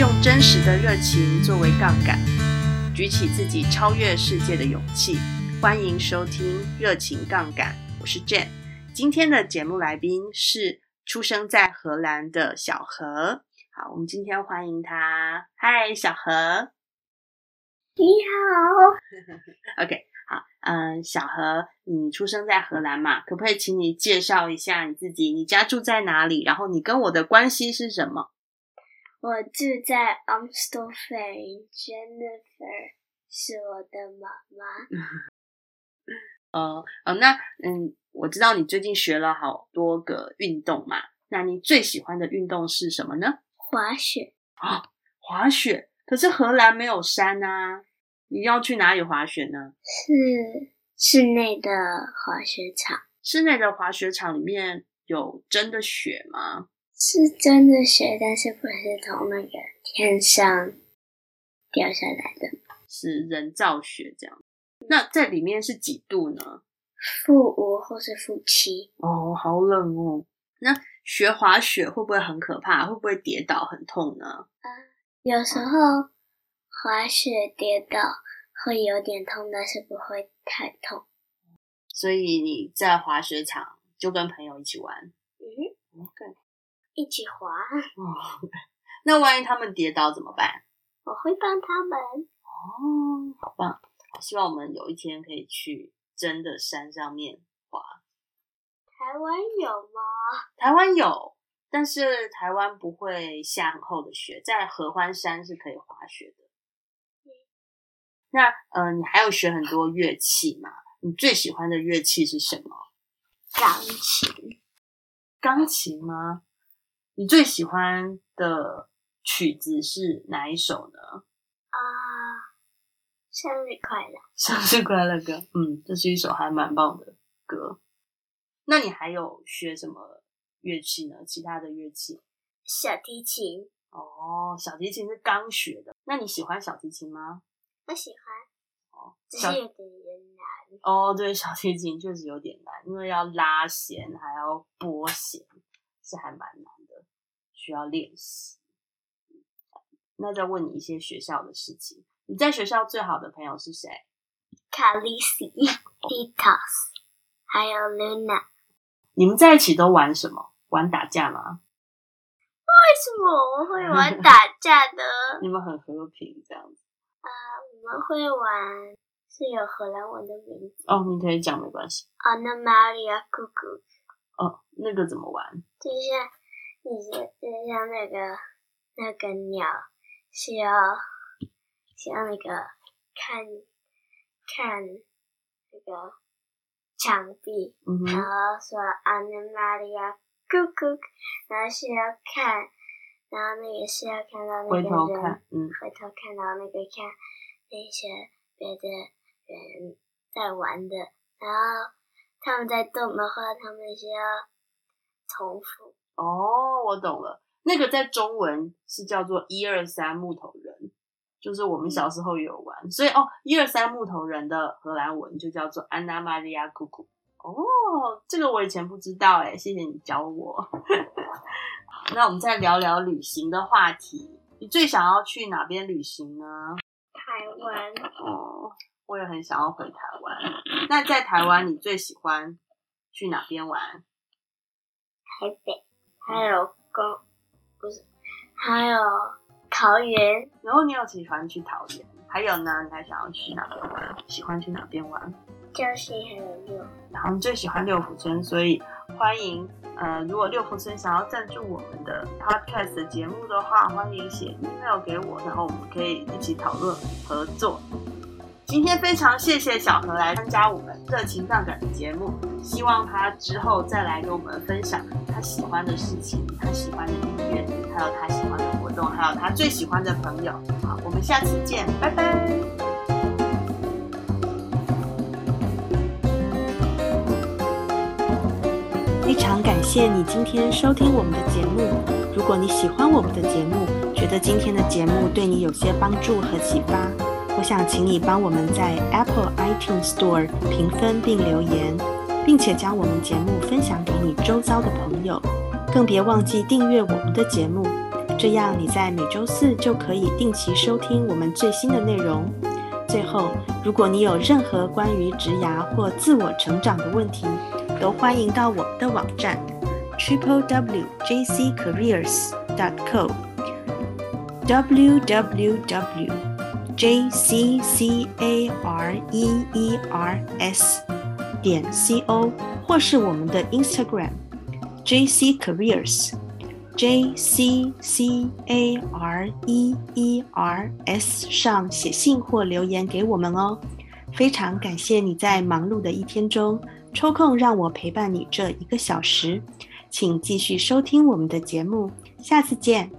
用真实的热情作为杠杆，举起自己超越世界的勇气。欢迎收听《热情杠杆》，我是 Jane。今天的节目来宾是出生在荷兰的小何。好，我们今天欢迎他。嗨，小何。你好。OK，好，嗯，小何，你出生在荷兰嘛？可不可以请你介绍一下你自己？你家住在哪里？然后你跟我的关系是什么？我住在 Amstelveen，Jennifer 是我的妈妈。哦哦，那嗯，我知道你最近学了好多个运动嘛，那你最喜欢的运动是什么呢？滑雪啊，滑雪。可是荷兰没有山啊，你要去哪里滑雪呢？是室内的滑雪场。室内的滑雪场里面有真的雪吗？是真的雪，但是不是从那个天上掉下来的，是人造雪这样。那在里面是几度呢？负五或是负七。哦，好冷哦。那学滑雪会不会很可怕？会不会跌倒很痛呢？嗯有时候滑雪跌倒会有点痛，但是不会太痛。所以你在滑雪场就跟朋友一起玩，一起滑。哦，那万一他们跌倒怎么办？我会帮他们。哦，好棒！希望我们有一天可以去真的山上面滑。台湾有吗？台湾有。但是台湾不会下很厚的雪，在合欢山是可以滑雪的。嗯、那呃，你还有学很多乐器吗？你最喜欢的乐器是什么？钢琴。钢琴吗？你最喜欢的曲子是哪一首呢？啊，生日快乐！生日快乐歌，嗯，这是一首还蛮棒的歌。那你还有学什么？乐器呢？其他的乐器，小提琴。哦，小提琴是刚学的。那你喜欢小提琴吗？我喜欢。哦，只是有点难。哦，对，小提琴确实有点难，因为要拉弦，还要拨弦，是还蛮难的，需要练习。那再问你一些学校的事情。你在学校最好的朋友是谁？卡丽西、蒂塔斯，还有 Luna。你们在一起都玩什么？玩打架吗？为什么我们会玩打架的？你们很和平这样子。啊、呃，我们会玩是有荷兰文的名字哦，你可以讲没关系。Annemaria Koekoek。哦，那个怎么玩？就像你就就像那个那个鸟需要像那个看看那个。墙壁，嗯、然后说 Annemaria Koekoek，然后是要看，然后那个是要看到那个人，回头看，嗯，回头看到那个看那些别的人在玩的，然后他们在动的话，他们需要重复。哦，我懂了，那个在中文是叫做一二三木头人。就是我们小时候有玩，嗯、所以哦，一二三木头人的荷兰文就叫做 Annemaria Koekoek。哦，这个我以前不知道哎，谢谢你教我。那我们再聊聊旅行的话题。你最想要去哪边旅行呢？台湾。哦，我也很想要回台湾。那在台湾，你最喜欢去哪边玩？台北，还有高，不是，还有。桃园，然后你有喜欢去桃园，还有呢？你还想要去哪边玩？喜欢去哪边玩？就是还有六，然后你最喜欢六福村，所以欢迎呃，如果六福村想要赞助我们的 podcast 节目的话，欢迎写 email 给我，然后我们可以一起讨论合作。今天非常谢谢小何来参加我们热情杠杆的节目，希望他之后再来跟我们分享他喜欢的事情，他喜欢的音乐，还有他喜欢的活动。还有他最喜欢的朋友，好，我们下次见，拜拜。非常感谢你今天收听我们的节目。如果你喜欢我们的节目，觉得今天的节目对你有些帮助和启发，我想请你帮我们在 Apple iTunes Store 评分并留言，并且将我们节目分享给你周遭的朋友，更别忘记订阅我们的节目。这样你在每周四就可以定期收听我们最新的内容。最后，如果你有任何关于职涯或自我成长的问题，都欢迎到我们的网站 triple w j c careers dot co w w w j c c a r e e r s 点 c o 或是我们的 Instagram j c careers j c c a r e e r s 上写信或留言给我们哦。非常感谢你在忙碌的一天中抽空让我陪伴你这一个小时，请继续收听我们的节目，下次见。